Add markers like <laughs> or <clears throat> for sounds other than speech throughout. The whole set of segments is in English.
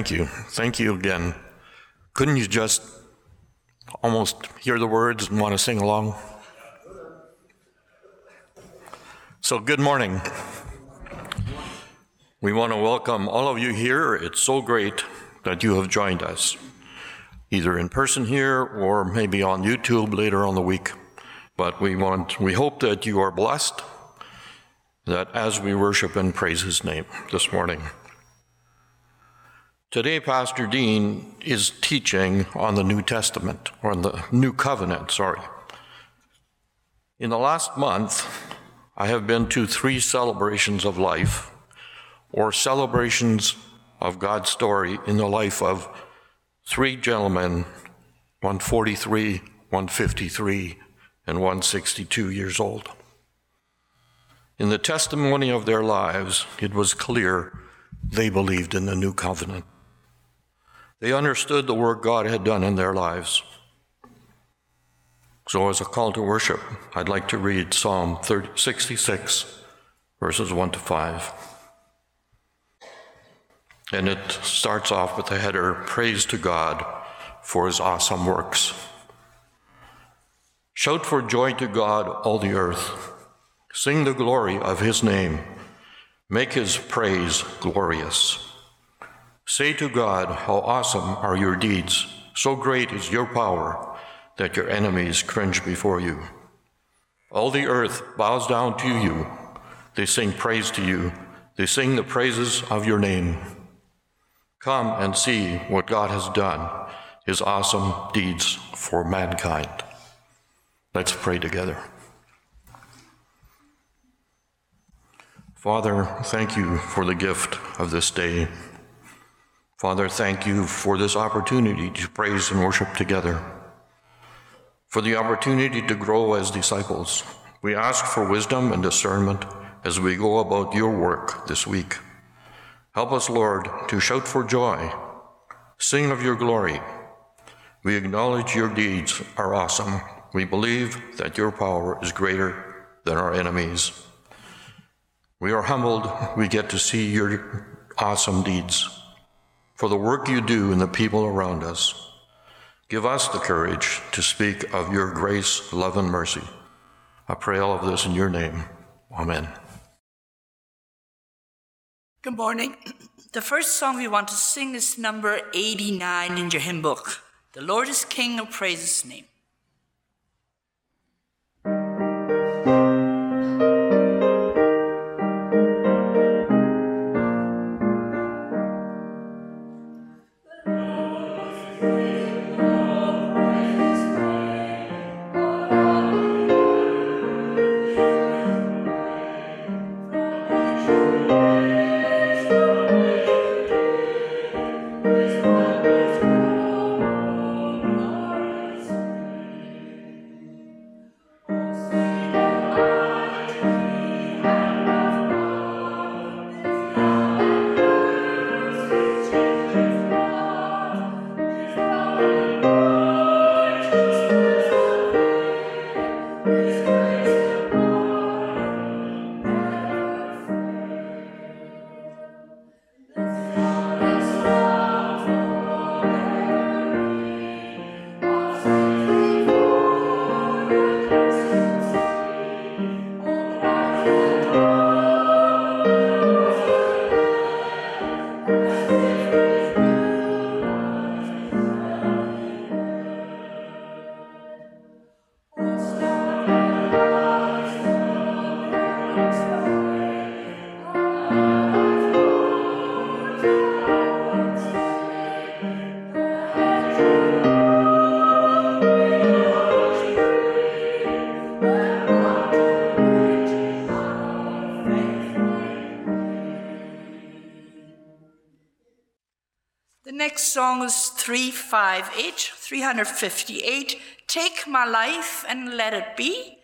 Thank you. Thank you again. Couldn't you just almost hear the words and want to sing along? So, good morning. We want to welcome all of you here. It's so great that you have joined us, either in person here or maybe on YouTube later on the week. But we want, we hope that you are blessed, that as we worship and praise His name this morning. Today, Pastor Dean is teaching on the New Testament, or on the New Covenant, sorry. In the last month, I have been to three celebrations of life, or celebrations of God's story in the life of three gentlemen, 143, 153, and 162 years old. In the testimony of their lives, it was clear they believed in the new covenant. They understood the work God had done in their lives. So, as a call to worship, I'd like to read Psalm 30, 66, verses 1 to 5. And it starts off with the header Praise to God for his awesome works. Shout for joy to God, all the earth. Sing the glory of his name. Make his praise glorious. Say to God, How awesome are your deeds! So great is your power that your enemies cringe before you. All the earth bows down to you. They sing praise to you. They sing the praises of your name. Come and see what God has done, his awesome deeds for mankind. Let's pray together. Father, thank you for the gift of this day. Father, thank you for this opportunity to praise and worship together, for the opportunity to grow as disciples. We ask for wisdom and discernment as we go about your work this week. Help us, Lord, to shout for joy, sing of your glory. We acknowledge your deeds are awesome. We believe that your power is greater than our enemies. We are humbled we get to see your awesome deeds for the work you do in the people around us. Give us the courage to speak of your grace, love, and mercy. I pray all of this in your name. Amen. Good morning. <clears throat> The first song we want to sing is number 89 in your hymn book. The Lord is King, of praise his name. 358, 358. Take my life and let it be.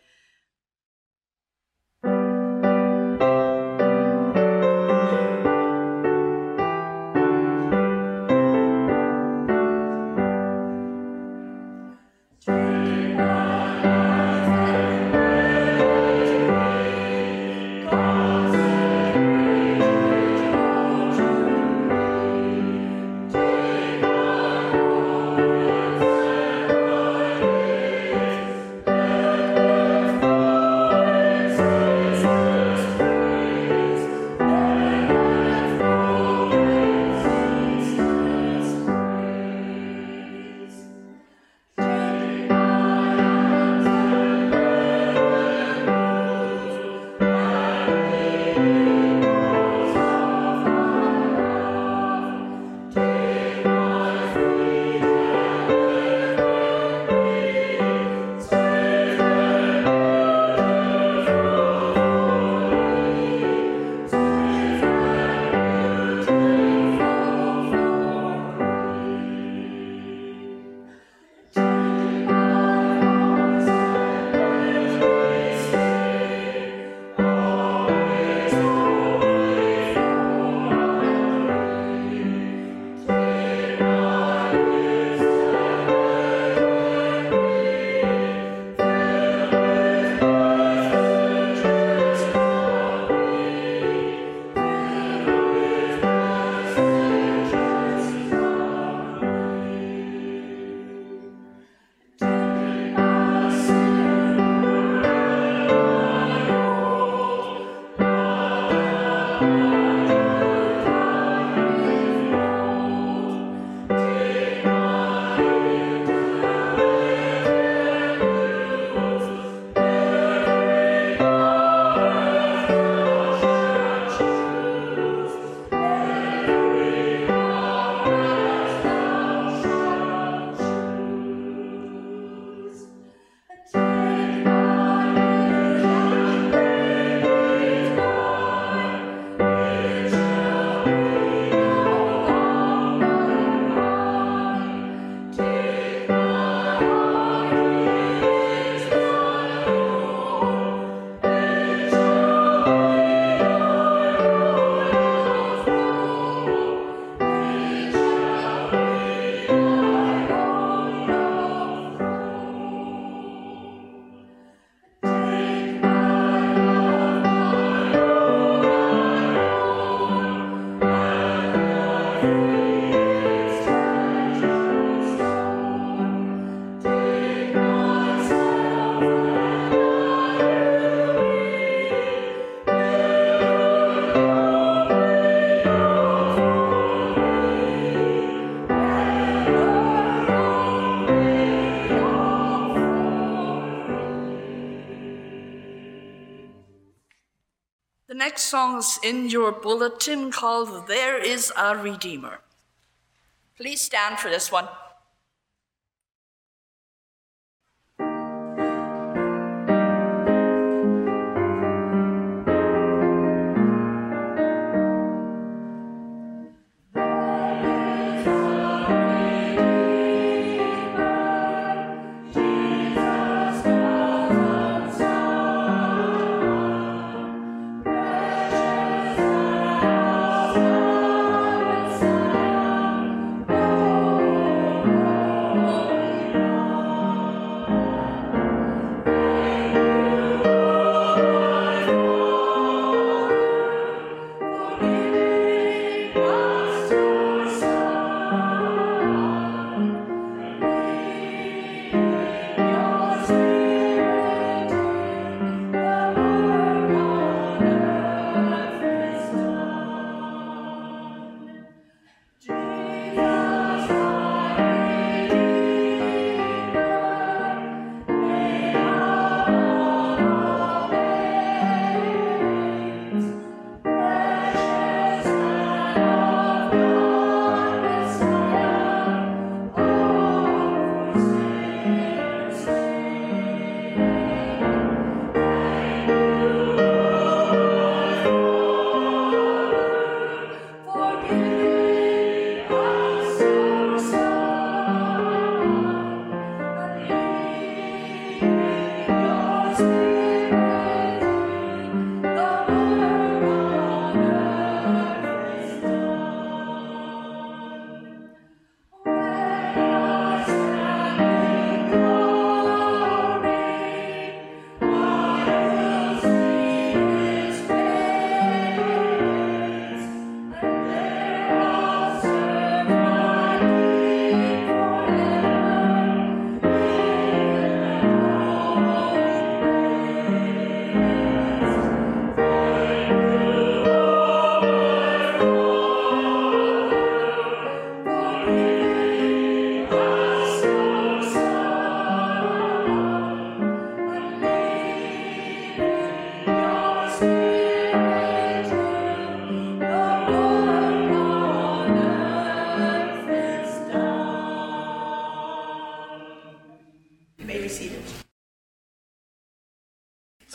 Next song is in your bulletin called There is a Redeemer. Please stand for this one.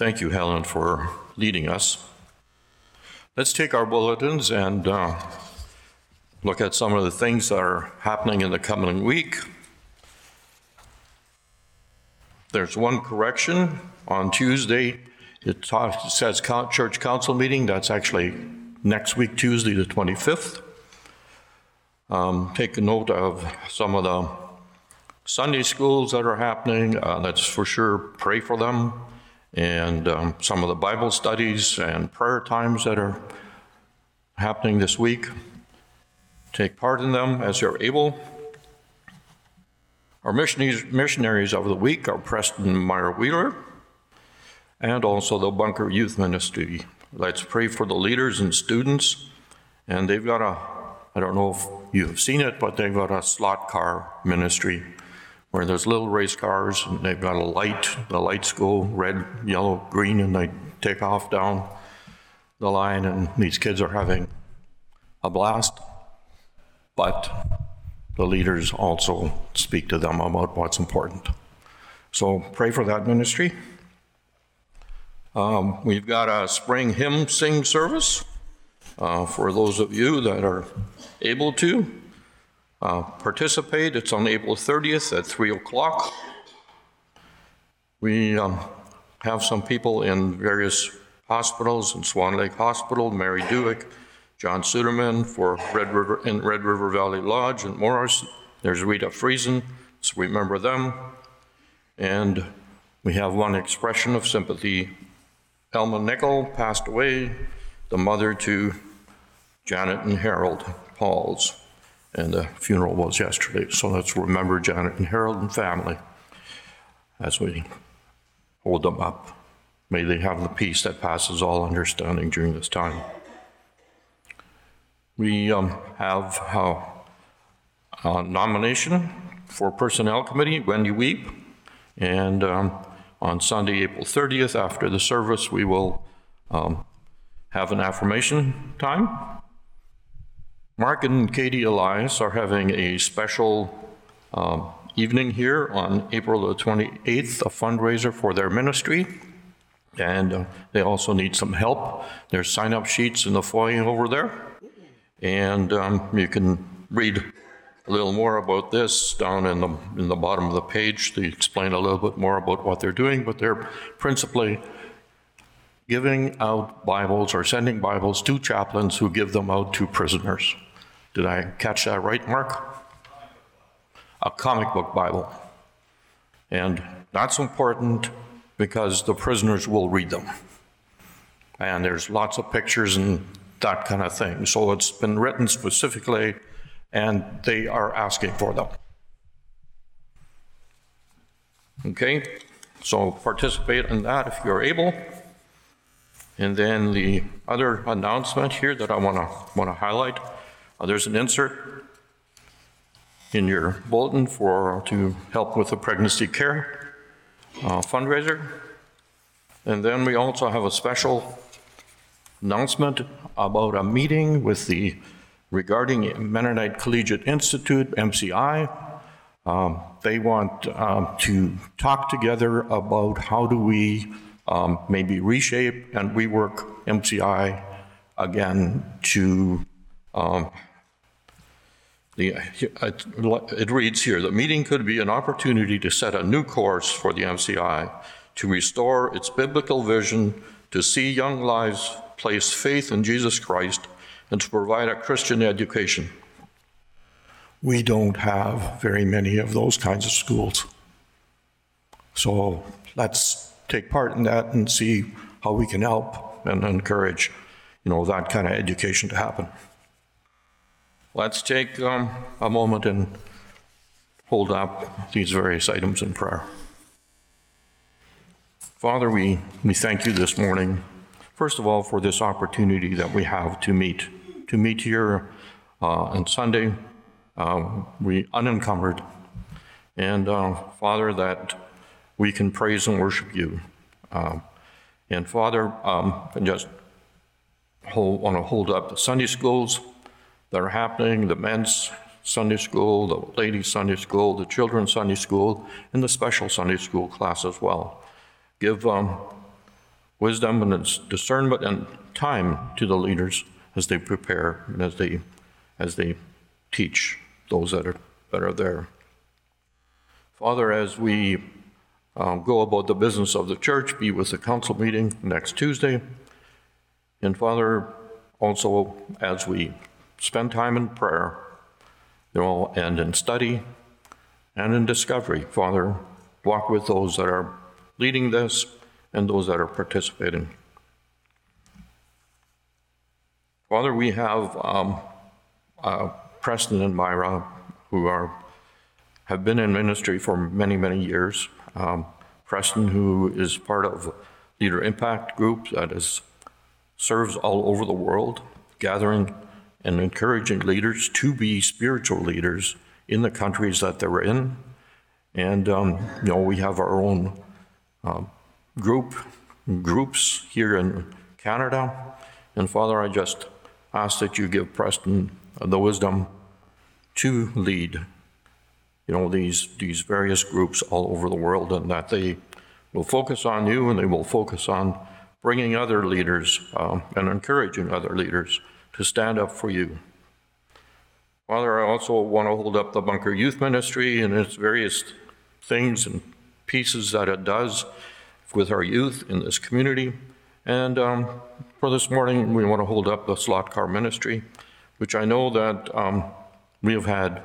Thank you, Helen, for leading us. Let's take our bulletins and uh, look at some of the things that are happening in the coming week. There's one correction. On Tuesday, it says church council meeting. That's actually next week, Tuesday, the 25th. Um, Take note of some of the Sunday schools that are happening. Uh, Let's for sure pray for them. And um, some of the Bible studies and prayer times that are happening this week. Take part in them as you're able. Our missionaries, missionaries of the week are Preston Meyer Wheeler and also the Bunker Youth Ministry. Let's pray for the leaders and students. And they've got a, I don't know if you have seen it, but they've got a slot car ministry where there's little race cars and they've got a light. The lights go red, yellow, green, and they take off down the line. And these kids are having a blast. But the leaders also speak to them about what's important. So pray for that ministry. Um, we've got a spring hymn sing service uh, for those of you that are able to uh, participate. It's on April 30th at 3 o'clock. We um, have some people in various hospitals, in Swan Lake Hospital, Mary Dewick, John Suderman for Red River, in Red River Valley Lodge in Morris. There's Rita Friesen, so remember them. And we have one expression of sympathy. Elma Nickel passed away, the mother to Janet and Harold Pauls. And the funeral was yesterday, so let's remember Janet and Harold and family as we hold them up. May they have the peace that passes all understanding during this time. We um, have uh, a nomination for Personnel Committee, Wendy Weep. And um, on Sunday, April 30th, after the service, we will um, have an affirmation time. Mark and Katie Elias are having a special um, evening here on April the 28th, a fundraiser for their ministry. And uh, they also need some help. There's sign up sheets in the foyer over there. And um, you can read a little more about this down in the, in the bottom of the page to explain a little bit more about what they're doing, but they're principally giving out Bibles or sending Bibles to chaplains who give them out to prisoners. Did I catch that right, Mark? A comic book Bible. And that's important because the prisoners will read them. And there's lots of pictures and that kind of thing. So it's been written specifically and they are asking for them. Okay, so participate in that if you're able. And then the other announcement here that I want to want to highlight, uh, there's an insert in your bulletin for to help with the pregnancy care uh, fundraiser. And then we also have a special announcement about a meeting with the regarding Mennonite Collegiate Institute, MCI. Um, they want um, to talk together about how do we um, maybe reshape and rework MCI again to um, the, it, it reads here the meeting could be an opportunity to set a new course for the MCI to restore its biblical vision to see young lives place faith in Jesus Christ and to provide a Christian education. We don't have very many of those kinds of schools. So let's take part in that and see how we can help and encourage, you know, that kind of education to happen. Let's take um, a moment and hold up these various items in prayer. Father, we, we thank you this morning, first of all, for this opportunity that we have to meet to meet here uh, on Sunday, uh, we unencumbered. And uh, Father, that we can praise and worship you. Uh, and Father, um, just want to hold up the Sunday schools that are happening, the men's Sunday school, the ladies' Sunday school, the children's Sunday school, and the special Sunday school class as well. Give um, wisdom and discernment and time to the leaders as they prepare and as they, as they teach those that are, that are there. Father, as we um, go about the business of the church, be with the council meeting next Tuesday. And Father, also as we spend time in prayer, you know, and in study and in discovery, Father, walk with those that are leading this and those that are participating. Father, we have um, uh, Preston and Myra, who are have been in ministry for many, many years. Um, Preston, who is part of Leader Impact Group that is serves all over the world, gathering and encouraging leaders to be spiritual leaders in the countries that they're in. And um, you know, we have our own uh, group groups here in Canada. And Father, I just ask that you give Preston the wisdom to lead, you know, these, these various groups all over the world and that they will focus on you and they will focus on bringing other leaders um, and encouraging other leaders to stand up for you. Father, I also want to hold up the Bunker Youth Ministry and its various things and pieces that it does with our youth in this community. And um, for this morning, we want to hold up the slot car ministry, which I know that um, we have had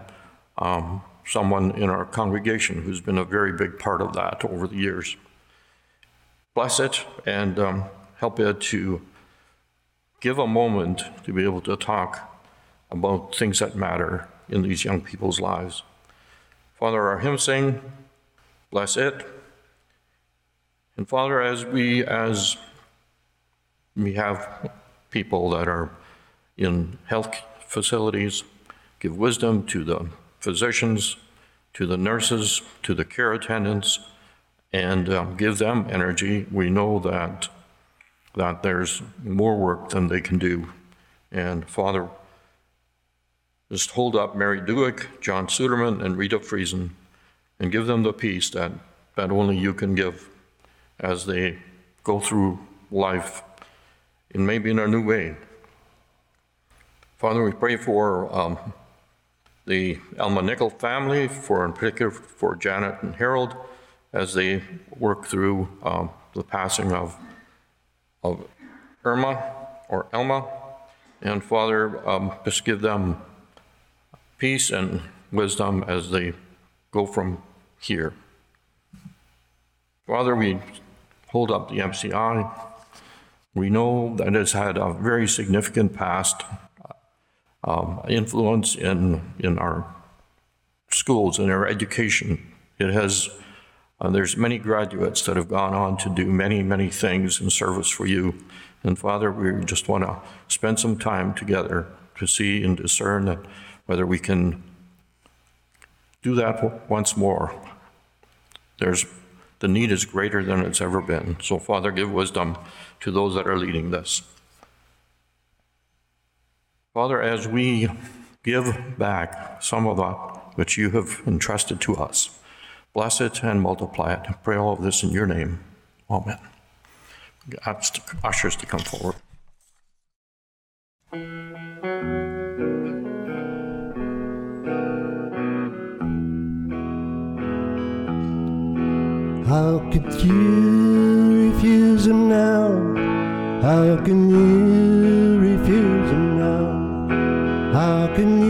um, someone in our congregation who's been a very big part of that over the years. Bless it and um, help it to give a moment to be able to talk about things that matter in these young people's lives. Father, our hymn sing, bless it. And Father, as we, as we have people that are in health facilities, give wisdom to the physicians, to the nurses, to the care attendants, and um, give them energy. We know that that there's more work than they can do. And Father, just hold up Mary Duick, John Suderman, and Rita Friesen, and give them the peace that, that only you can give as they go through life in maybe in a new way. Father, we pray for um, the Alma Nickel family, for in particular for Janet and Harold, as they work through um, the passing of, of Irma or Elma. And Father, um, just give them peace and wisdom as they go from here. Father, we hold up the MCI. We know that it's had a very significant past um, influence in, in our schools and our education. It has, uh, there's many graduates that have gone on to do many, many things in service for you. And Father, we just want to spend some time together to see and discern that whether we can do that once more. There's the need is greater than it's ever been. So, Father, give wisdom to those that are leading this. Father, as we give back some of that which you have entrusted to us, bless it and multiply it. I pray all of this in your name. Amen. Ushers to come forward. How could you refuse him now? How can you refuse him now? How can you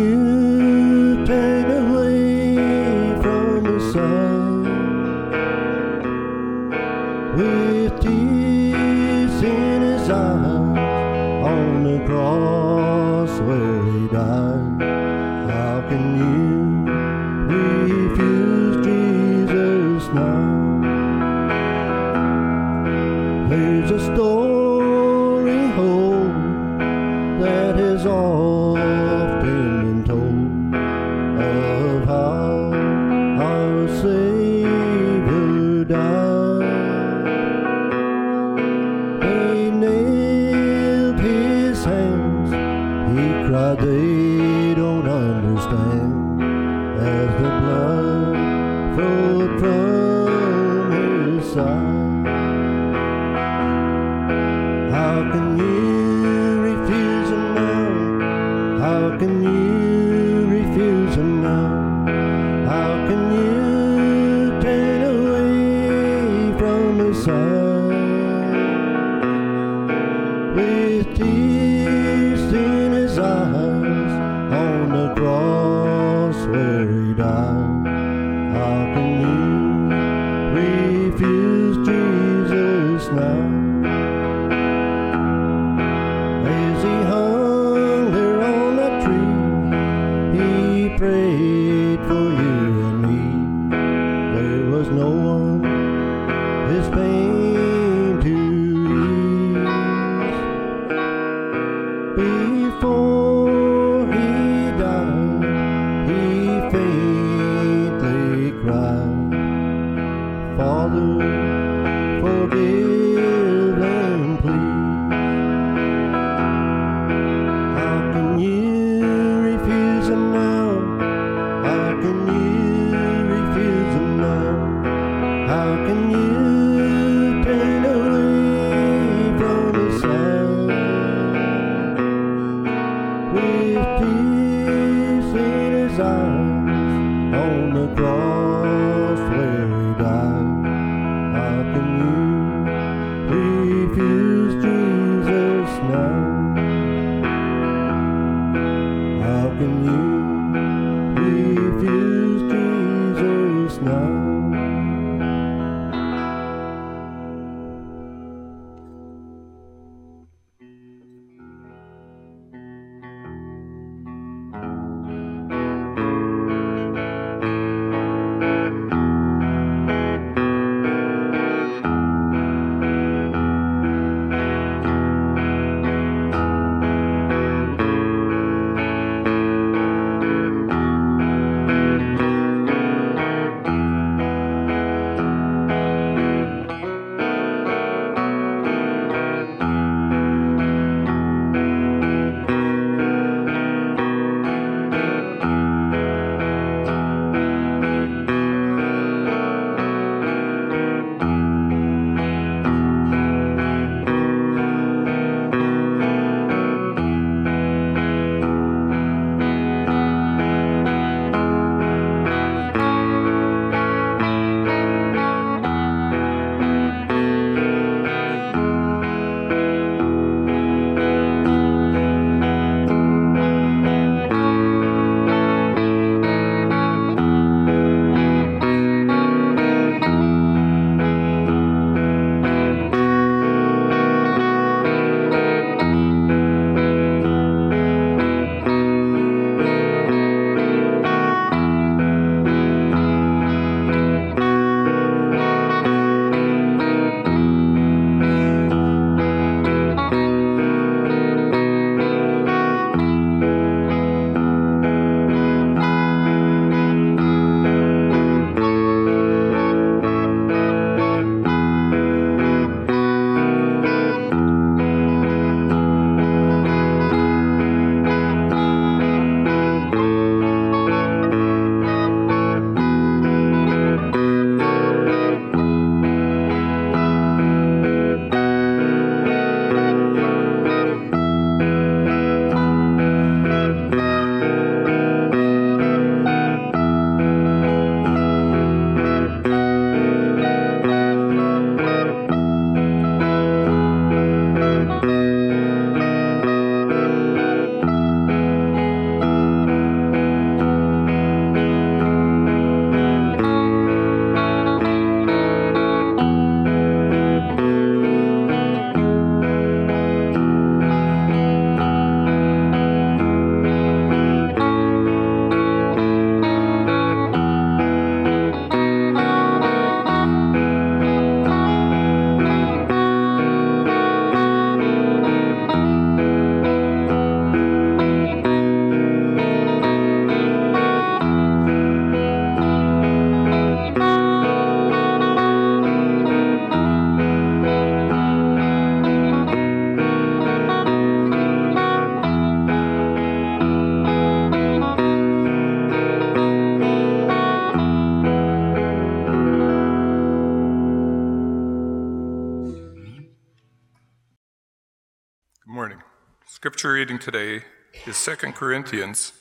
Scripture reading today is 2 Corinthians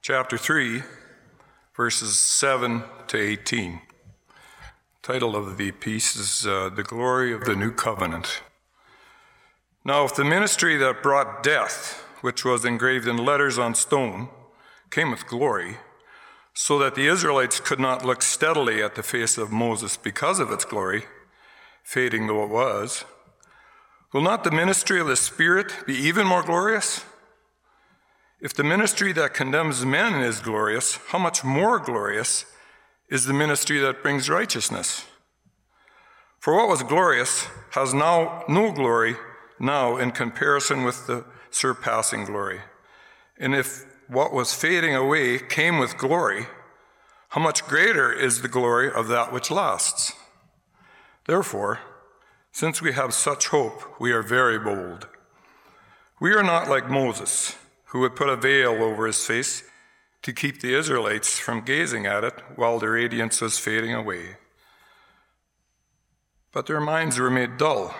chapter 3 verses 7 to 18. Title of the piece is uh, The Glory of the New Covenant. Now, if the ministry that brought death, which was engraved in letters on stone, came with glory, so that the Israelites could not look steadily at the face of Moses because of its glory, fading though it was, Will not the ministry of the Spirit be even more glorious? If the ministry that condemns men is glorious, how much more glorious is the ministry that brings righteousness? For what was glorious has now no glory now in comparison with the surpassing glory. And if what was fading away came with glory, how much greater is the glory of that which lasts? Therefore, since we have such hope, we are very bold. We are not like Moses, who would put a veil over his face to keep the Israelites from gazing at it while the radiance was fading away. But their minds were made dull,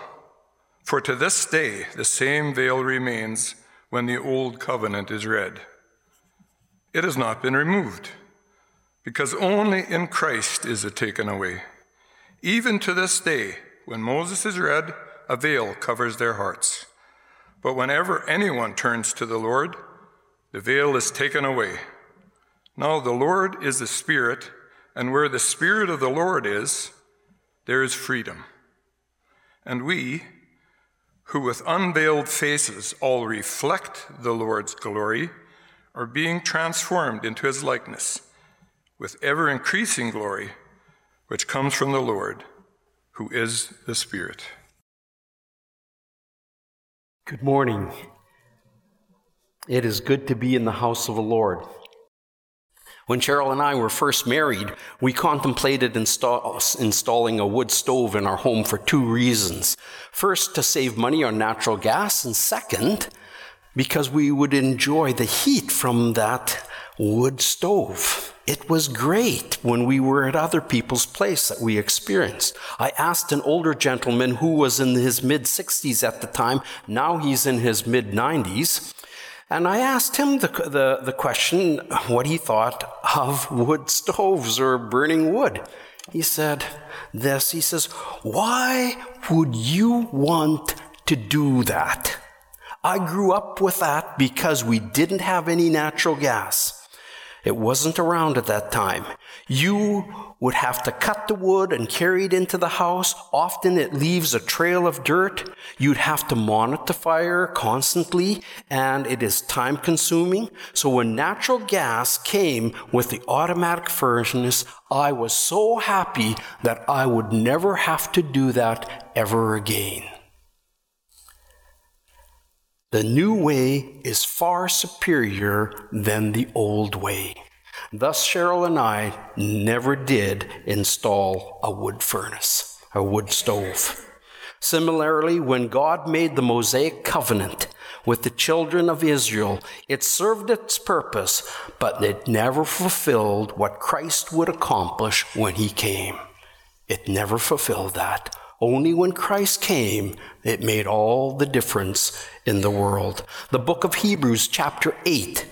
for to this day the same veil remains when the old covenant is read. It has not been removed, because only in Christ is it taken away. Even to this day, when Moses is read, a veil covers their hearts. But whenever anyone turns to the Lord, the veil is taken away. Now the Lord is the Spirit, and where the Spirit of the Lord is, there is freedom. And we, who with unveiled faces all reflect the Lord's glory, are being transformed into his likeness with ever increasing glory, which comes from the Lord who is the Spirit. Good morning. It is good to be in the house of the Lord. When Cheryl and I were first married, we contemplated install, installing a wood stove in our home for two reasons. First, to save money on natural gas, and second, because we would enjoy the heat from that wood stove. It was great when we were at other people's place that we experienced. I asked an older gentleman who was in his mid 60s at the time, now he's in his mid 90s, and I asked him the, the, the question what he thought of wood stoves or burning wood. He said this He says, Why would you want to do that? I grew up with that because we didn't have any natural gas. It wasn't around at that time. You would have to cut the wood and carry it into the house. Often it leaves a trail of dirt. You'd have to monitor the fire constantly, and it is time consuming. So when natural gas came with the automatic furnace, I was so happy that I would never have to do that ever again. The new way is far superior than the old way. Thus, Cheryl and I never did install a wood furnace, a wood stove. Similarly, when God made the Mosaic covenant with the children of Israel, it served its purpose, but it never fulfilled what Christ would accomplish when he came. It never fulfilled that. Only when Christ came, it made all the difference in the world. The book of Hebrews, chapter 8,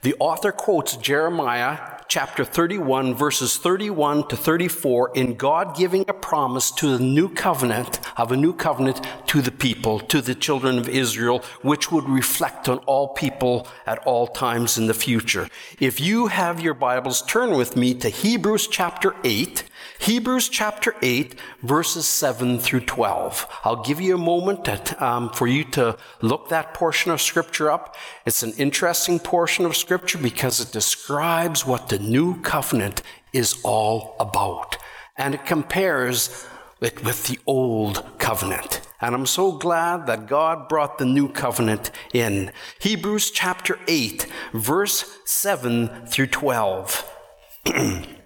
the author quotes Jeremiah chapter 31, verses 31 to 34, in God giving a promise to the new covenant, of a new covenant to the people, to the children of Israel, which would reflect on all people at all times in the future. If you have your Bibles, turn with me to Hebrews chapter 8. Hebrews chapter 8, verses 7 through 12. I'll give you a moment um, for you to look that portion of Scripture up. It's an interesting portion of Scripture because it describes what the new covenant is all about. And it compares it with the old covenant. And I'm so glad that God brought the new covenant in. Hebrews chapter 8, verse 7 through 12. <clears throat>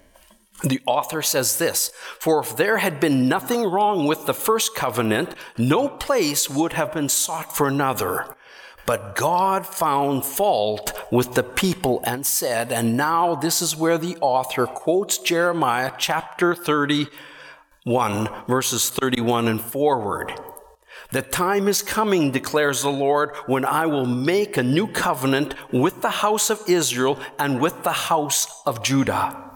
The author says this For if there had been nothing wrong with the first covenant, no place would have been sought for another. But God found fault with the people and said, and now this is where the author quotes Jeremiah chapter 31, verses 31 and forward. The time is coming, declares the Lord, when I will make a new covenant with the house of Israel and with the house of Judah.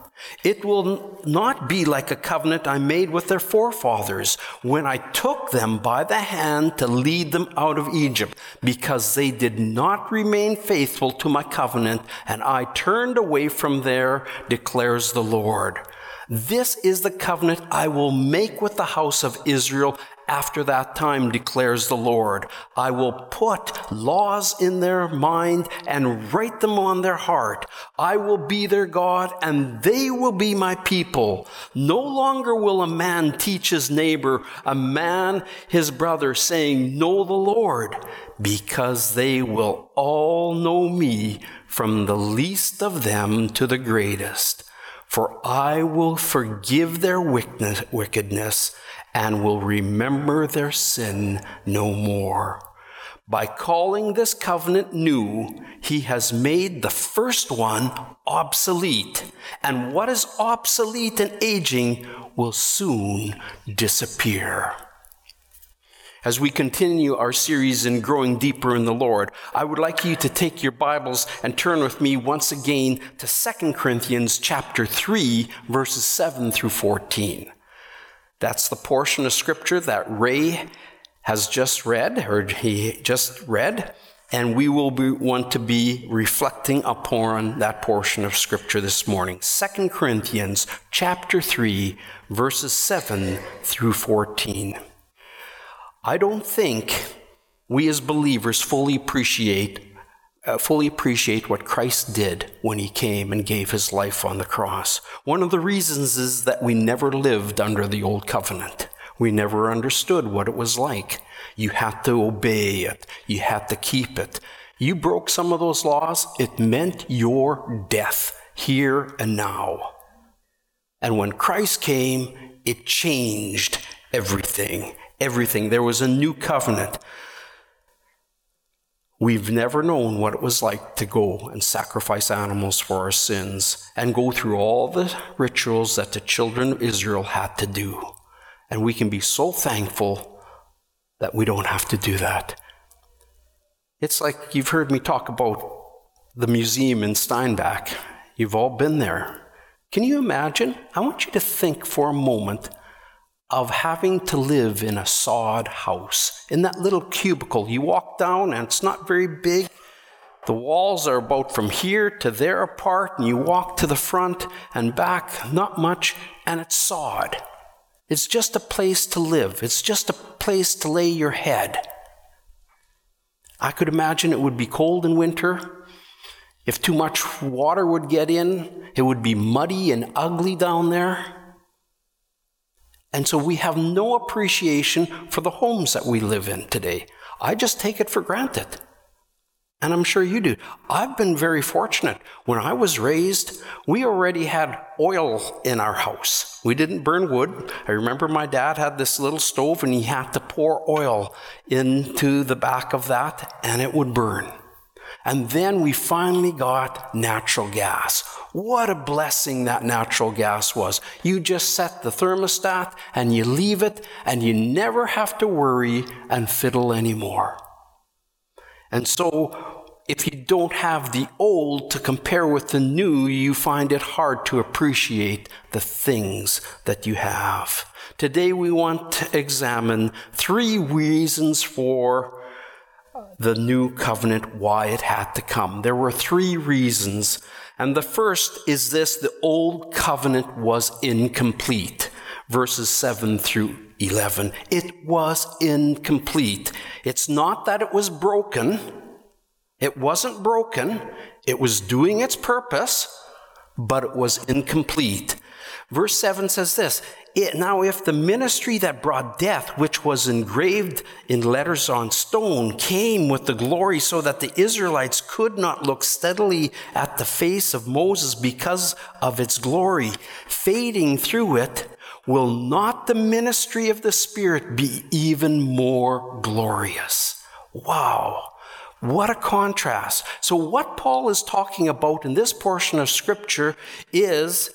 It will not be like a covenant I made with their forefathers when I took them by the hand to lead them out of Egypt, because they did not remain faithful to my covenant, and I turned away from there, declares the Lord. This is the covenant I will make with the house of Israel after that time, declares the Lord. I will put laws in their mind and write them on their heart. I will be their God and they will be my people. No longer will a man teach his neighbor, a man his brother, saying, Know the Lord, because they will all know me from the least of them to the greatest. For I will forgive their wickedness and will remember their sin no more. By calling this covenant new, he has made the first one obsolete. And what is obsolete and aging will soon disappear. As we continue our series in growing deeper in the Lord, I would like you to take your Bibles and turn with me once again to 2 Corinthians chapter 3 verses 7 through 14. That's the portion of scripture that Ray has just read, or he just read, and we will be, want to be reflecting upon that portion of scripture this morning. 2 Corinthians chapter 3, verses 7 through 14. I don't think we as believers fully appreciate uh, fully appreciate what Christ did when he came and gave his life on the cross. One of the reasons is that we never lived under the old covenant. We never understood what it was like. You had to obey it. You had to keep it. You broke some of those laws, it meant your death here and now. And when Christ came, it changed everything. Everything. There was a new covenant. We've never known what it was like to go and sacrifice animals for our sins and go through all the rituals that the children of Israel had to do. And we can be so thankful that we don't have to do that. It's like you've heard me talk about the museum in Steinbach. You've all been there. Can you imagine? I want you to think for a moment of having to live in a sod house, in that little cubicle. You walk down and it's not very big. The walls are about from here to there apart, and you walk to the front and back, not much, and it's sod. It's just a place to live, it's just a place to lay your head. I could imagine it would be cold in winter. If too much water would get in, it would be muddy and ugly down there. And so we have no appreciation for the homes that we live in today. I just take it for granted. And I'm sure you do. I've been very fortunate. When I was raised, we already had oil in our house. We didn't burn wood. I remember my dad had this little stove and he had to pour oil into the back of that and it would burn. And then we finally got natural gas. What a blessing that natural gas was. You just set the thermostat and you leave it and you never have to worry and fiddle anymore. And so, if you don't have the old to compare with the new, you find it hard to appreciate the things that you have. Today we want to examine three reasons for the new covenant, why it had to come. There were three reasons. And the first is this the old covenant was incomplete. Verses 7 through 11. It was incomplete. It's not that it was broken. It wasn't broken. It was doing its purpose, but it was incomplete. Verse 7 says this it, now, if the ministry that brought death, which was engraved in letters on stone, came with the glory so that the Israelites could not look steadily at the face of Moses because of its glory, fading through it, will not the ministry of the Spirit be even more glorious? Wow. What a contrast. So, what Paul is talking about in this portion of Scripture is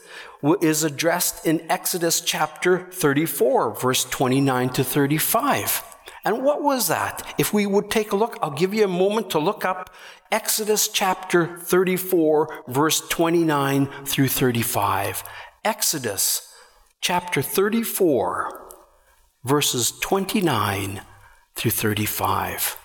is addressed in Exodus chapter 34, verse 29 to 35. And what was that? If we would take a look, I'll give you a moment to look up Exodus chapter 34, verse 29 through 35. Exodus chapter 34, verses 29 through 35.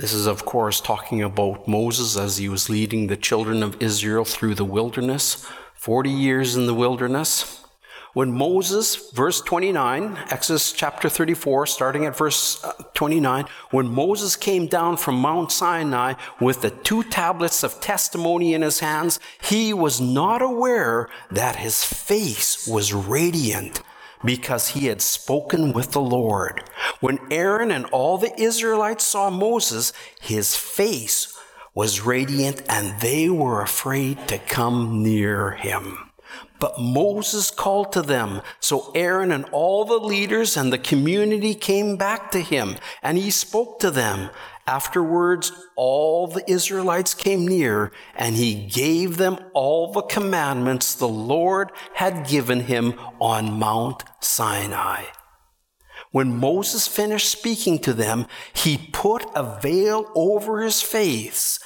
This is, of course, talking about Moses as he was leading the children of Israel through the wilderness, 40 years in the wilderness. When Moses, verse 29, Exodus chapter 34, starting at verse uh, 29, when Moses came down from Mount Sinai with the two tablets of testimony in his hands, he was not aware that his face was radiant because he had spoken with the Lord. When Aaron and all the Israelites saw Moses, his face was radiant and they were afraid to come near him. But Moses called to them. So Aaron and all the leaders and the community came back to him and he spoke to them. Afterwards, all the Israelites came near, and he gave them all the commandments the Lord had given him on Mount Sinai. When Moses finished speaking to them, he put a veil over his face.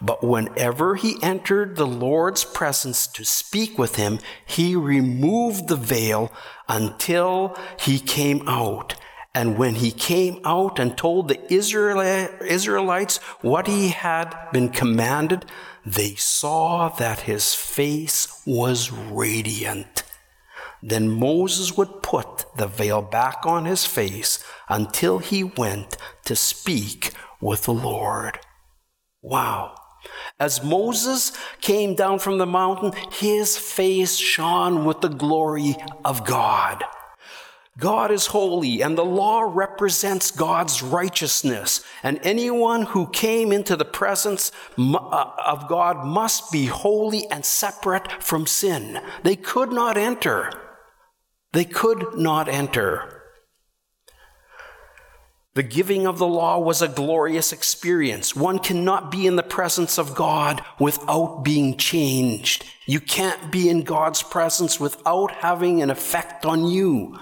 But whenever he entered the Lord's presence to speak with him, he removed the veil until he came out. And when he came out and told the Israelites what he had been commanded, they saw that his face was radiant. Then Moses would put the veil back on his face until he went to speak with the Lord. Wow. As Moses came down from the mountain, his face shone with the glory of God. God is holy, and the law represents God's righteousness. And anyone who came into the presence uh, of God must be holy and separate from sin. They could not enter. They could not enter. The giving of the law was a glorious experience. One cannot be in the presence of God without being changed. You can't be in God's presence without having an effect on you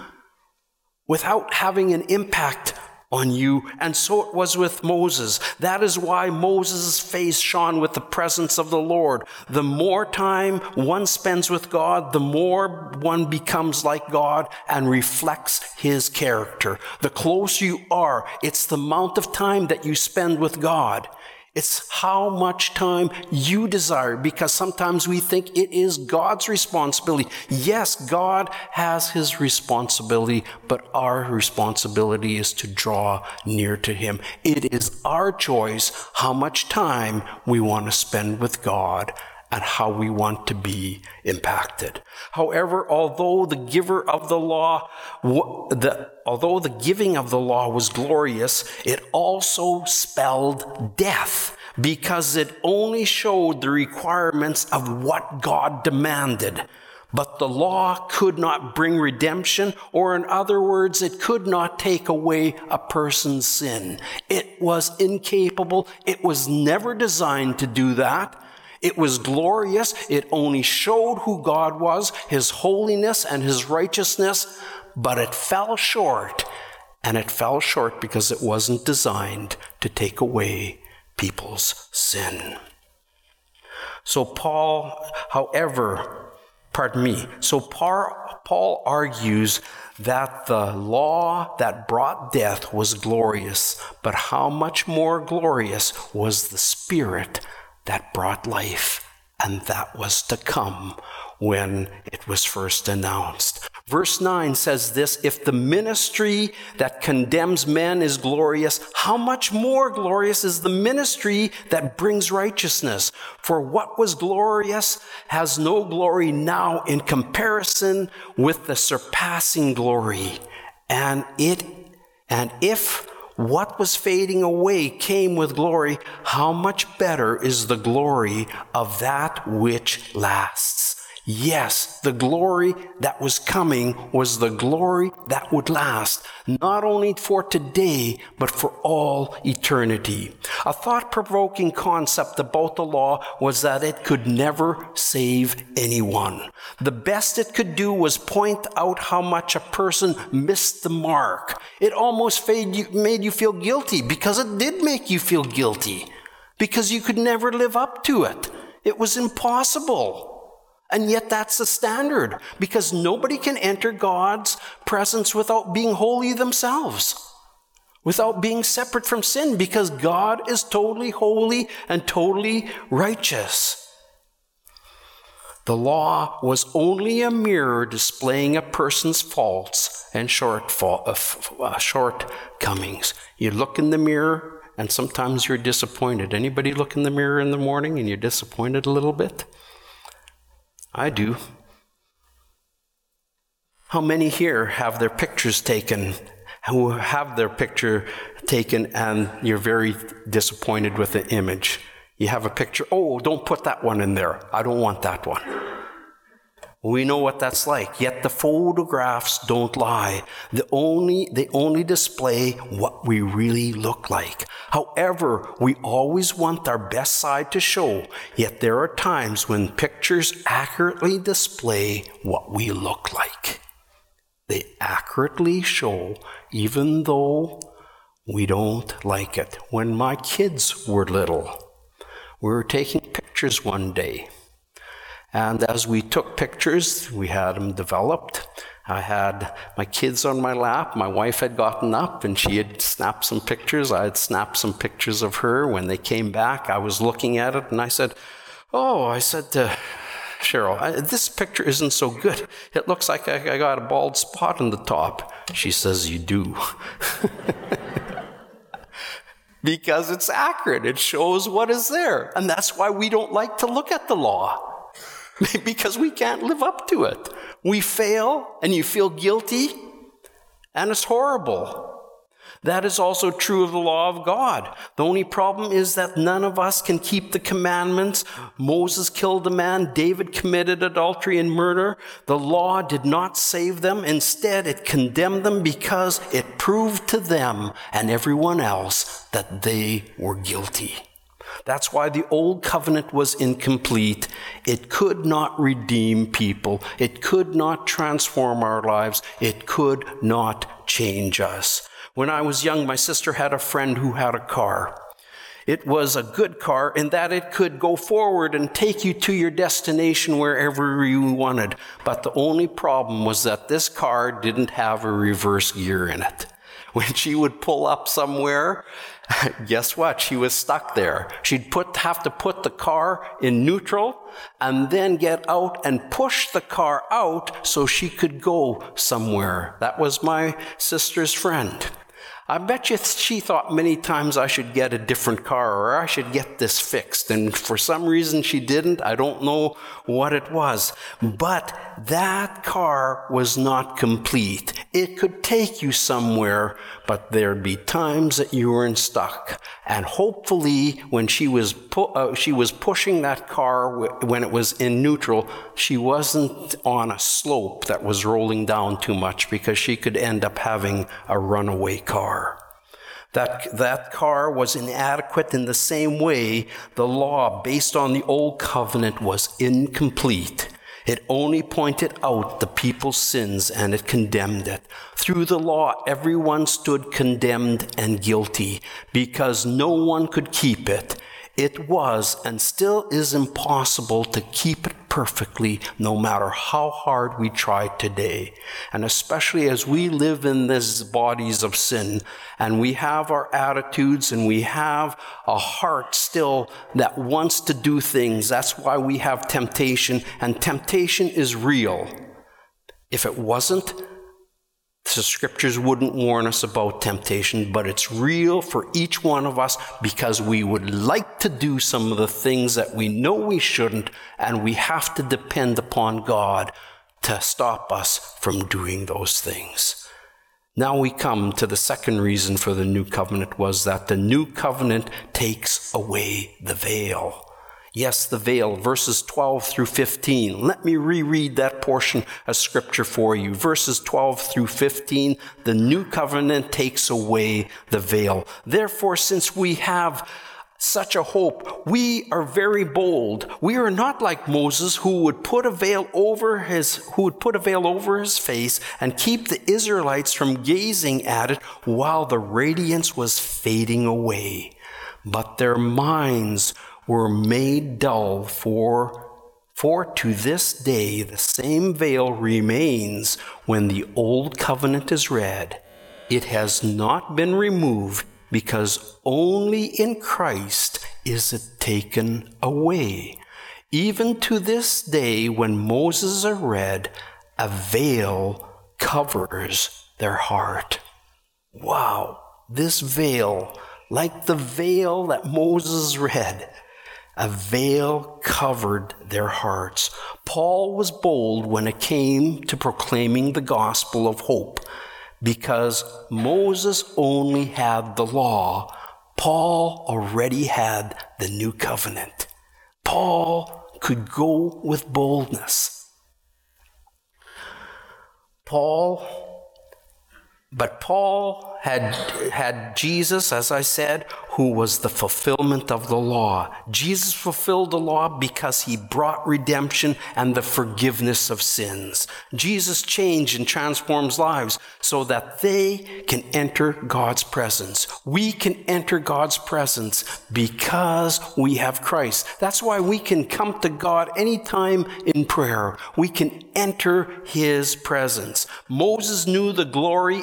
without having an impact on you. And so it was with Moses. That is why Moses' face shone with the presence of the Lord. The more time one spends with God, the more one becomes like God and reflects his character. The closer you are, it's the amount of time that you spend with God. It's how much time you desire because sometimes we think it is God's responsibility. Yes, God has his responsibility, but our responsibility is to draw near to him. It is our choice how much time we want to spend with God and how we want to be impacted. However, although the giver of the law, the, although the giving of the law was glorious, it also spelled death because it only showed the requirements of what God demanded. But the law could not bring redemption, or in other words, it could not take away a person's sin. It was incapable. It was never designed to do that. It was glorious. It only showed who God was, His holiness and His righteousness, but it fell short. And it fell short because it wasn't designed to take away people's sin. So, Paul, however, pardon me, so Paul argues that the law that brought death was glorious, but how much more glorious was the Spirit that brought life, and that was to come when it was first announced. Verse 9 says this If the ministry that condemns men is glorious, how much more glorious is the ministry that brings righteousness? For what was glorious has no glory now in comparison with the surpassing glory. And it and if what was fading away came with glory, how much better is the glory of that which lasts? Yes, the glory that was coming was the glory that would last, not only for today, but for all eternity. A thought provoking concept about the law was that it could never save anyone. The best it could do was point out how much a person missed the mark. It almost made you feel guilty because it did make you feel guilty, because you could never live up to it. It was impossible. And yet that's the standard because nobody can enter God's presence without being holy themselves, without being separate from sin because God is totally holy and totally righteous. The law was only a mirror displaying a person's faults and shortfall, uh, uh, shortcomings. You look in the mirror and sometimes you're disappointed. Anybody look in the mirror in the morning and you're disappointed a little bit? I do. How many here have their pictures taken, who have their picture taken, and you're very disappointed with the image? You have a picture, oh, don't put that one in there. I don't want that one. We know what that's like. Yet the photographs don't lie. The only, they only display what we really look like. However, we always want our best side to show. Yet there are times when pictures accurately display what we look like. They accurately show, even though we don't like it. When my kids were little, we were taking pictures one day and as we took pictures, we had them developed. I had my kids on my lap. My wife had gotten up and she had snapped some pictures. I had snapped some pictures of her. When they came back, I was looking at it and I said, Oh, I said to Cheryl, this picture isn't so good. It looks like I got a bald spot on the top. She says, You do. <laughs> because it's accurate, it shows what is there. And that's why we don't like to look at the law. <laughs> because we can't live up to it. We fail and you feel guilty, and it's horrible. That is also true of the law of God. The only problem is that none of us can keep the commandments. Moses killed a man, David committed adultery and murder. The law did not save them. Instead, it condemned them because it proved to them and everyone else that they were guilty. That's why the old covenant was incomplete. It could not redeem people. It could not transform our lives. It could not change us. When I was young, my sister had a friend who had a car. It was a good car in that it could go forward and take you to your destination wherever you wanted. But the only problem was that this car didn't have a reverse gear in it. When she would pull up somewhere, guess what? She was stuck there. She'd put, have to put the car in neutral and then get out and push the car out so she could go somewhere. That was my sister's friend. I bet you she thought many times I should get a different car or I should get this fixed. And for some reason she didn't. I don't know what it was. But that car was not complete. It could take you somewhere, but there'd be times that you were stuck. And hopefully, when she was pu- uh, she was pushing that car w- when it was in neutral, she wasn't on a slope that was rolling down too much because she could end up having a runaway car. That, that car was inadequate in the same way the law based on the old covenant was incomplete. It only pointed out the people's sins and it condemned it. Through the law, everyone stood condemned and guilty because no one could keep it. It was and still is impossible to keep it perfectly no matter how hard we try today. And especially as we live in these bodies of sin and we have our attitudes and we have a heart still that wants to do things. That's why we have temptation and temptation is real. If it wasn't, the scriptures wouldn't warn us about temptation, but it's real for each one of us because we would like to do some of the things that we know we shouldn't, and we have to depend upon God to stop us from doing those things. Now we come to the second reason for the new covenant was that the new covenant takes away the veil. Yes, the veil, verses 12 through 15. Let me reread that portion of scripture for you. Verses 12 through 15, the new covenant takes away the veil. Therefore, since we have such a hope, we are very bold. We are not like Moses who would put a veil over his, who would put a veil over his face and keep the Israelites from gazing at it while the radiance was fading away. But their minds were made dull for for to this day the same veil remains when the old covenant is read. It has not been removed because only in Christ is it taken away. Even to this day, when Moses are read, a veil covers their heart. Wow, this veil, like the veil that Moses read, a veil covered their hearts. Paul was bold when it came to proclaiming the gospel of hope because Moses only had the law. Paul already had the new covenant. Paul could go with boldness. Paul, but Paul had, had Jesus, as I said, who was the fulfillment of the law. Jesus fulfilled the law because he brought redemption and the forgiveness of sins. Jesus changed and transforms lives so that they can enter God's presence. We can enter God's presence because we have Christ. That's why we can come to God anytime in prayer. We can enter his presence. Moses knew the glory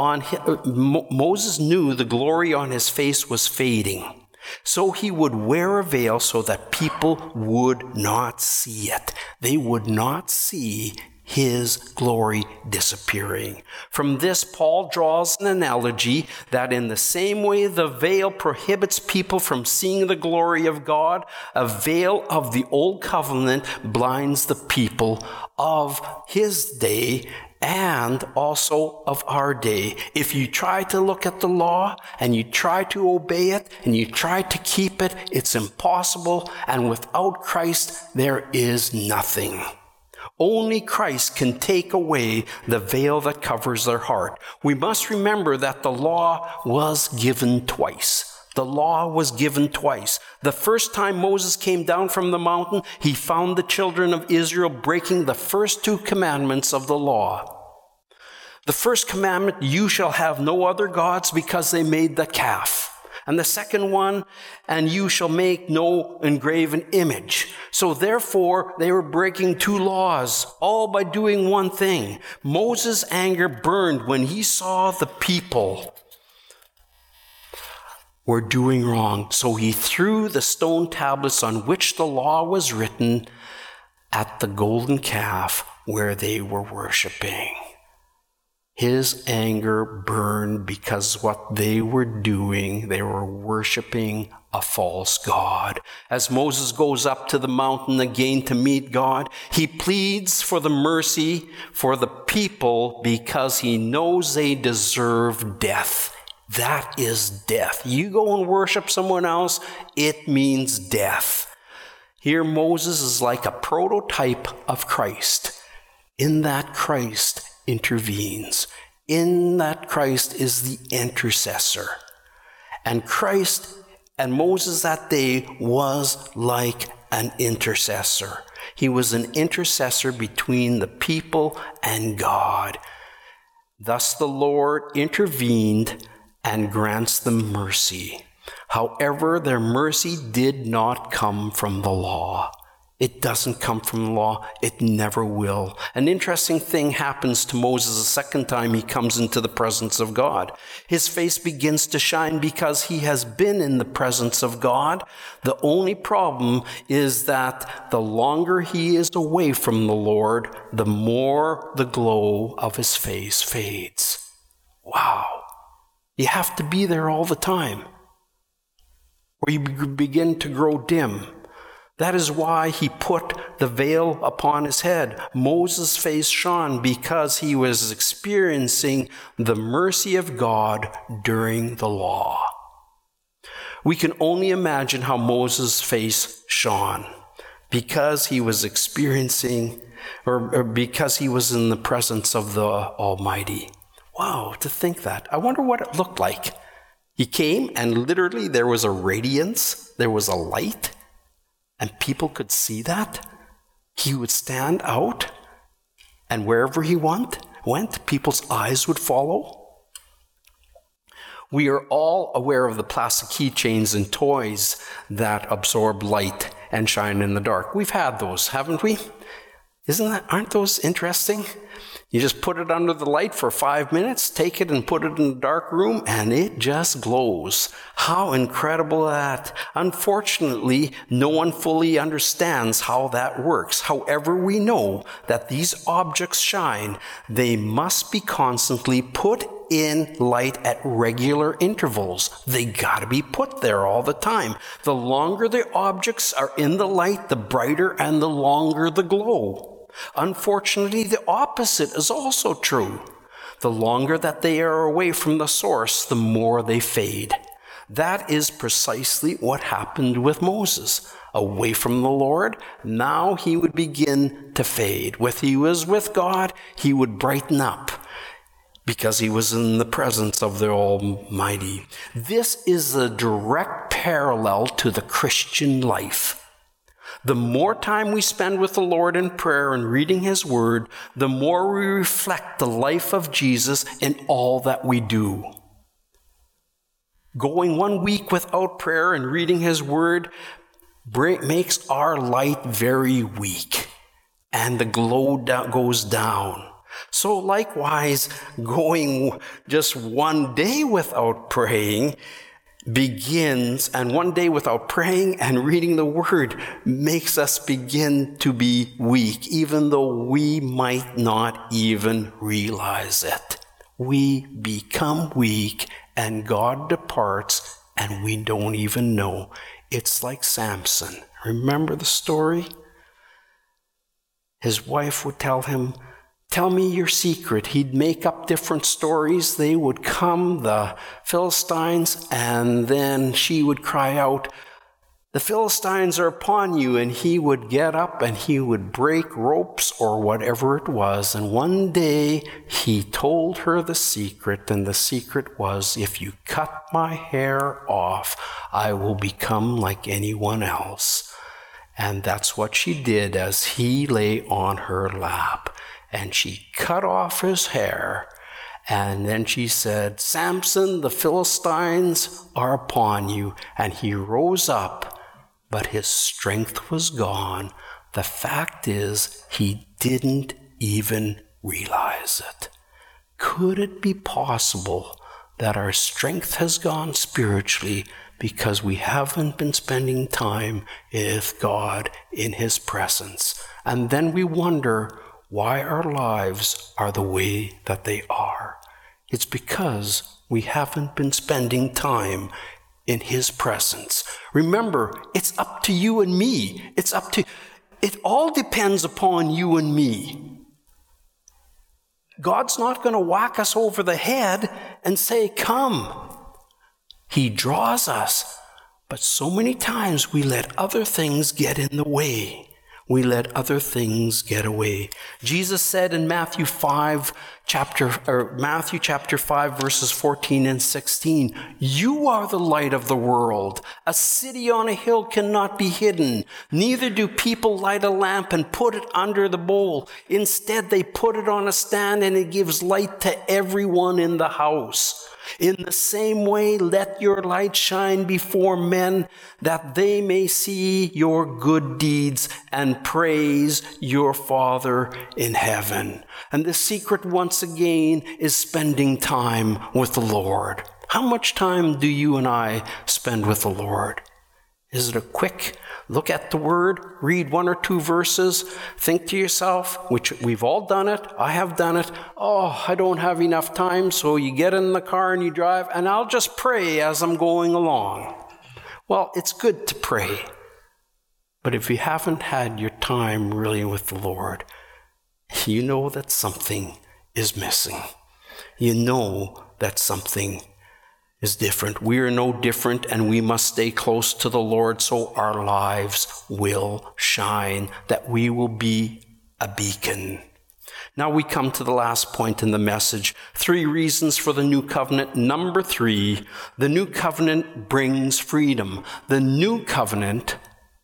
on his, uh, Moses knew the glory on his face was fading. So he would wear a veil so that people would not see it. They would not see his glory disappearing. From this, Paul draws an analogy that in the same way the veil prohibits people from seeing the glory of God, a veil of the old covenant blinds the people of his day and also of our day. If you try to look at the law and you try to obey it and you try to keep it, it's impossible. And without Christ, there is nothing. Only Christ can take away the veil that covers their heart. We must remember that the law was given twice. The law was given twice. The first time Moses came down from the mountain, he found the children of Israel breaking the first two commandments of the law. The first commandment, you shall have no other gods because they made the calf. And the second one, and you shall make no engraven image. So therefore, they were breaking two laws, all by doing one thing. Moses' anger burned when he saw the people were doing wrong. So he threw the stone tablets on which the law was written at the golden calf where they were worshiping. His anger burned because what they were doing, they were worshiping a false God. As Moses goes up to the mountain again to meet God, he pleads for the mercy for the people because he knows they deserve death. That is death. You go and worship someone else, it means death. Here, Moses is like a prototype of Christ. In that Christ intervenes. In that Christ is the intercessor. And Christ and Moses that day was like an intercessor. He was an intercessor between the people and God. Thus the Lord intervened and grants them mercy. However, their mercy did not come from the law. It doesn't come from the law. It never will. An interesting thing happens to Moses the second time he comes into the presence of God. His face begins to shine because he has been in the presence of God. The only problem is that the longer he is away from the Lord, the more the glow of his face fades. Wow. You have to be there all the time, or you begin to grow dim. That is why he put the veil upon his head. Moses' face shone because he was experiencing the mercy of God during the law. We can only imagine how Moses' face shone because he was experiencing or, or, because he was in the presence of the Almighty. Wow, to think that. I wonder what it looked like. He came and literally there was a radiance, there was a light, and people could see that. He would stand out, and wherever he went, went, people's eyes would follow. We are all aware of the plastic keychains and toys that absorb light and shine in the dark. We've had those, haven't we? Isn't that, aren't those interesting? You just put it under the light for five minutes, take it and put it in a dark room, and it just glows. How incredible that. Unfortunately, no one fully understands how that works. However, we know that these objects shine, they must be constantly put in light at regular intervals. They gotta be put there all the time. The longer the objects are in the light, the brighter and the longer the glow. Unfortunately, the opposite is also true. The longer that they are away from the source, the more they fade. That is precisely what happened with Moses. Away from the Lord, now he would begin to fade. With he was with God, he would brighten up because he was in the presence of the Almighty. This is a direct parallel to the Christian life. The more time we spend with the Lord in prayer and reading His Word, the more we reflect the life of Jesus in all that we do. Going one week without prayer and reading His Word makes our light very weak, and the glow goes down. So, likewise, going just one day without praying begins, and one day without praying and reading the Word makes us begin to be weak, even though we might not even realize it. We become weak, and God departs, and we don't even know. It's like Samson. Remember the story? His wife would tell him, Tell me your secret. He'd make up different stories. They would come, the Philistines, and then she would cry out, The Philistines are upon you. And he would get up and he would break ropes or whatever it was. And one day he told her the secret, and the secret was, If you cut my hair off, I will become like anyone else. And that's what she did as he lay on her lap and she cut off his hair. And then she said, Samson, the Philistines are upon you. And he rose up, but his strength was gone. The fact is, he didn't even realize it. Could it be possible that our strength has gone spiritually because we haven't been spending time with God in His presence? And then we wonder, why our lives are the way that they are. It's because we haven't been spending time in His presence. Remember, it's up to you and me. It's up to, it all depends upon you and me. God's not going to whack us over the head and say, Come. He draws us. But so many times we let other things get in the way we let other things get away. Jesus said in Matthew 5 chapter or Matthew chapter 5 verses 14 and 16, "You are the light of the world. A city on a hill cannot be hidden. Neither do people light a lamp and put it under the bowl. Instead, they put it on a stand and it gives light to everyone in the house." In the same way, let your light shine before men that they may see your good deeds and praise your Father in heaven. And the secret, once again, is spending time with the Lord. How much time do you and I spend with the Lord? Is it a quick look at the word, read one or two verses, think to yourself, which we've all done it, I have done it, oh, I don't have enough time, so you get in the car and you drive, and I'll just pray as I'm going along. Well, it's good to pray. But if you haven't had your time really with the Lord, you know that something is missing. You know that something is different. We are no different, and we must stay close to the Lord so our lives will shine, that we will be a beacon. Now we come to the last point in the message three reasons for the new covenant. Number three, the new covenant brings freedom. The new covenant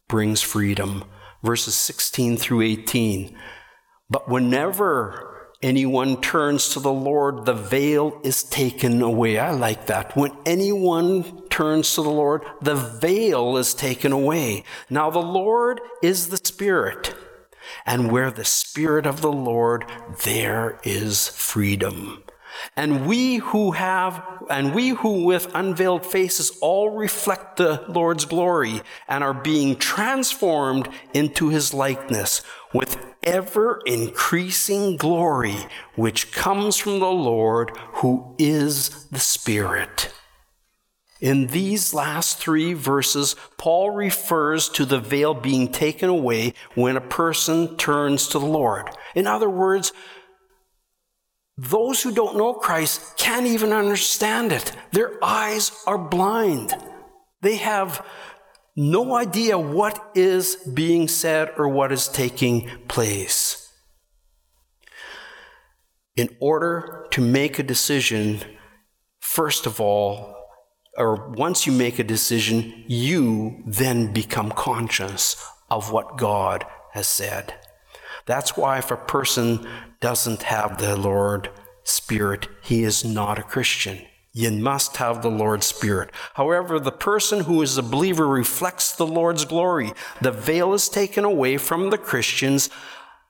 brings freedom. Verses 16 through 18. But whenever anyone turns to the Lord, the veil is taken away. I like that. When anyone turns to the Lord, the veil is taken away. Now, the Lord is the Spirit. And where the Spirit of the Lord, there is freedom. And we who have, and we who with unveiled faces all reflect the Lord's glory and are being transformed into his likeness with ever increasing glory which comes from the Lord who is the Spirit. In these last three verses, Paul refers to the veil being taken away when a person turns to the Lord. In other words, those who don't know Christ can't even understand it. Their eyes are blind. They have no idea what is being said or what is taking place. In order to make a decision, first of all, or once you make a decision, you then become conscious of what God has said. That's why if a person doesn't have the Lord Spirit, he is not a Christian. You must have the Lord's Spirit. However, the person who is a believer reflects the Lord's glory. The veil is taken away from the Christians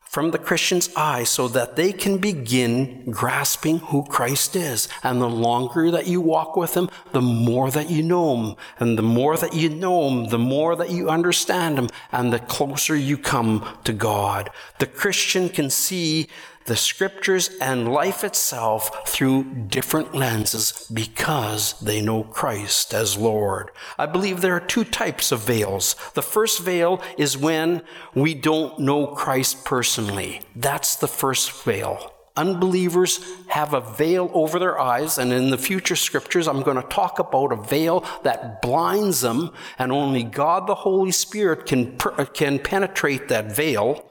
from the Christian's eye so that they can begin grasping who Christ is. And the longer that you walk with Him, the more that you know Him. And the more that you know Him, the more that you understand Him, and the closer you come to God. The Christian can see the scriptures and life itself through different lenses because they know Christ as Lord. I believe there are two types of veils. The first veil is when we don't know Christ personally. That's the first veil. Unbelievers have a veil over their eyes, and in the future scriptures, I'm going to talk about a veil that blinds them, and only God the Holy Spirit can, can penetrate that veil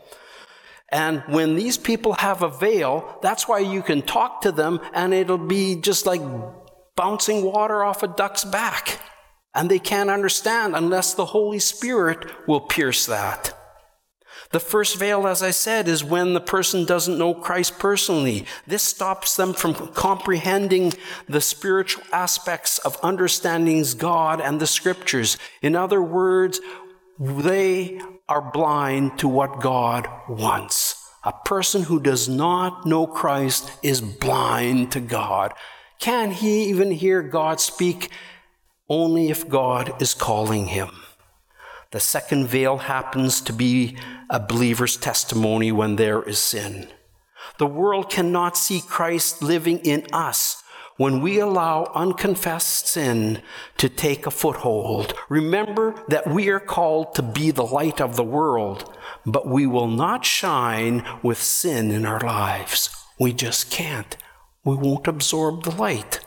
and when these people have a veil, that's why you can talk to them and it'll be just like bouncing water off a duck's back. And they can't understand unless the Holy Spirit will pierce that. The first veil, as I said, is when the person doesn't know Christ personally. This stops them from comprehending the spiritual aspects of understanding God and the scriptures. In other words, they are blind to what God wants. A person who does not know Christ is blind to God. Can he even hear God speak? Only if God is calling him. The second veil happens to be a believer's testimony when there is sin. The world cannot see Christ living in us when we allow unconfessed sin to take a foothold, remember that we are called to be the light of the world, but we will not shine with sin in our lives. We just can't. We won't absorb the light.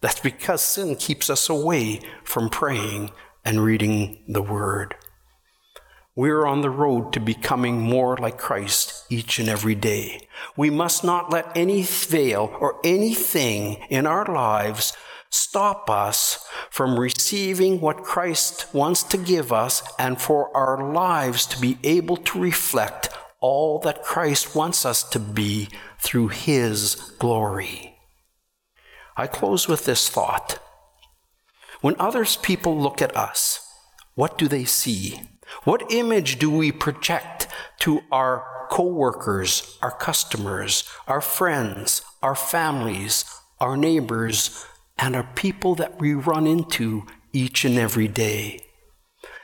That's because sin keeps us away from praying and reading the Word. We're on the road to becoming more like Christ each and every day. We must not let any veil or anything in our lives stop us from receiving what Christ wants to give us and for our lives to be able to reflect all that Christ wants us to be through His glory. I close with this thought. When others people look at us, what do they see? What image do we project to our coworkers, our customers, our friends, our families, our neighbors, and our people that we run into each and every day?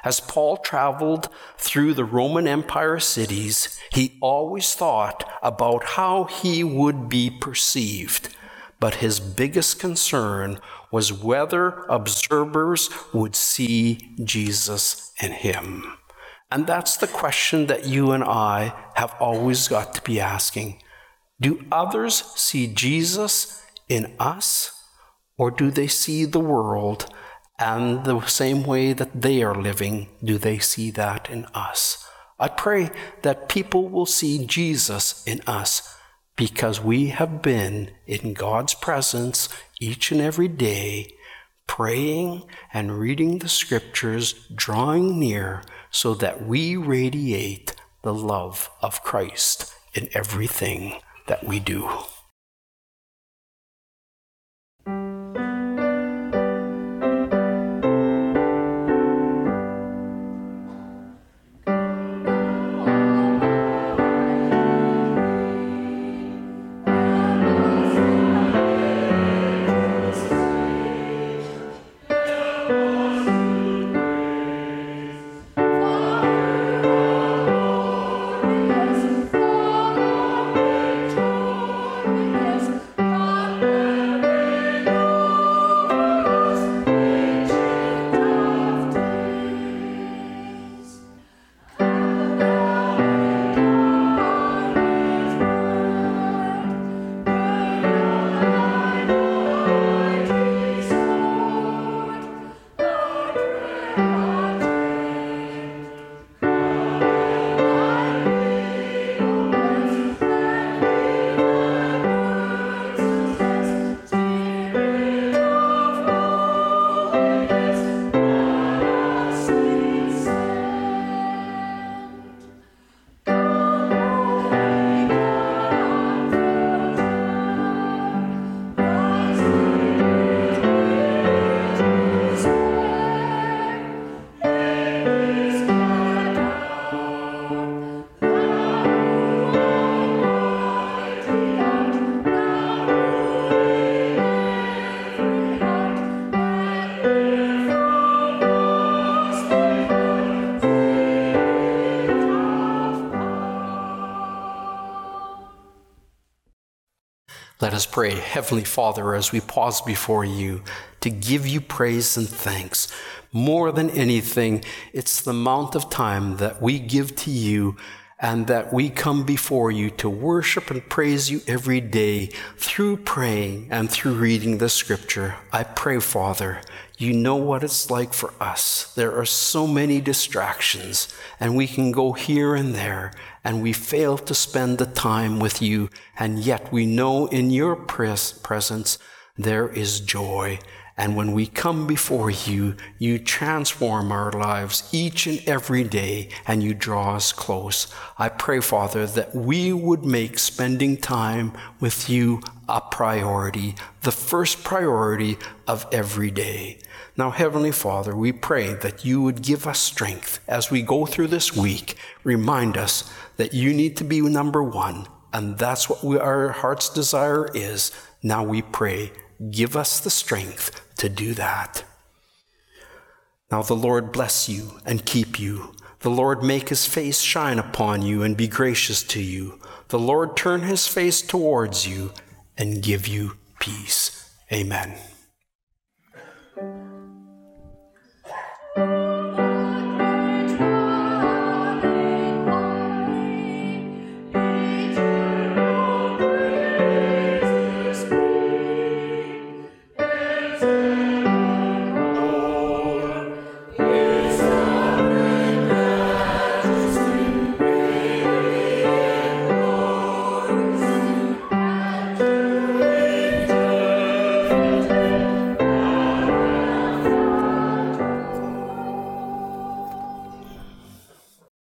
As Paul traveled through the Roman Empire cities, he always thought about how he would be perceived. But his biggest concern was whether observers would see Jesus in him. And that's the question that you and I have always got to be asking. Do others see Jesus in us Or do they see the world and the same way that they are living, do they see that in us? I pray that people will see Jesus in us because we have been in God's presence each and every day, praying and reading the scriptures, drawing near, so that we radiate the love of Christ in everything that we do. Let us pray, Heavenly Father, as we pause before you to give you praise and thanks. More than anything, it's the amount of time that we give to you and that we come before you to worship and praise you every day through praying and through reading the scripture. I pray, Father, you know what it's like for us. There are so many distractions, and we can go here and there, and we fail to spend the time with you, and yet we know in your pres- presence there is joy and when we come before you, you transform our lives each and every day and you draw us close. I pray, Father, that we would make spending time with you a priority, the first priority of every day. Now, Heavenly Father, we pray that you would give us strength as we go through this week. Remind us that you need to be number one, and that's what we, our heart's desire is. Now we pray, give us the strength to do that. Now the Lord bless you and keep you. The Lord make his face shine upon you and be gracious to you. The Lord turn his face towards you and give you peace. Amen.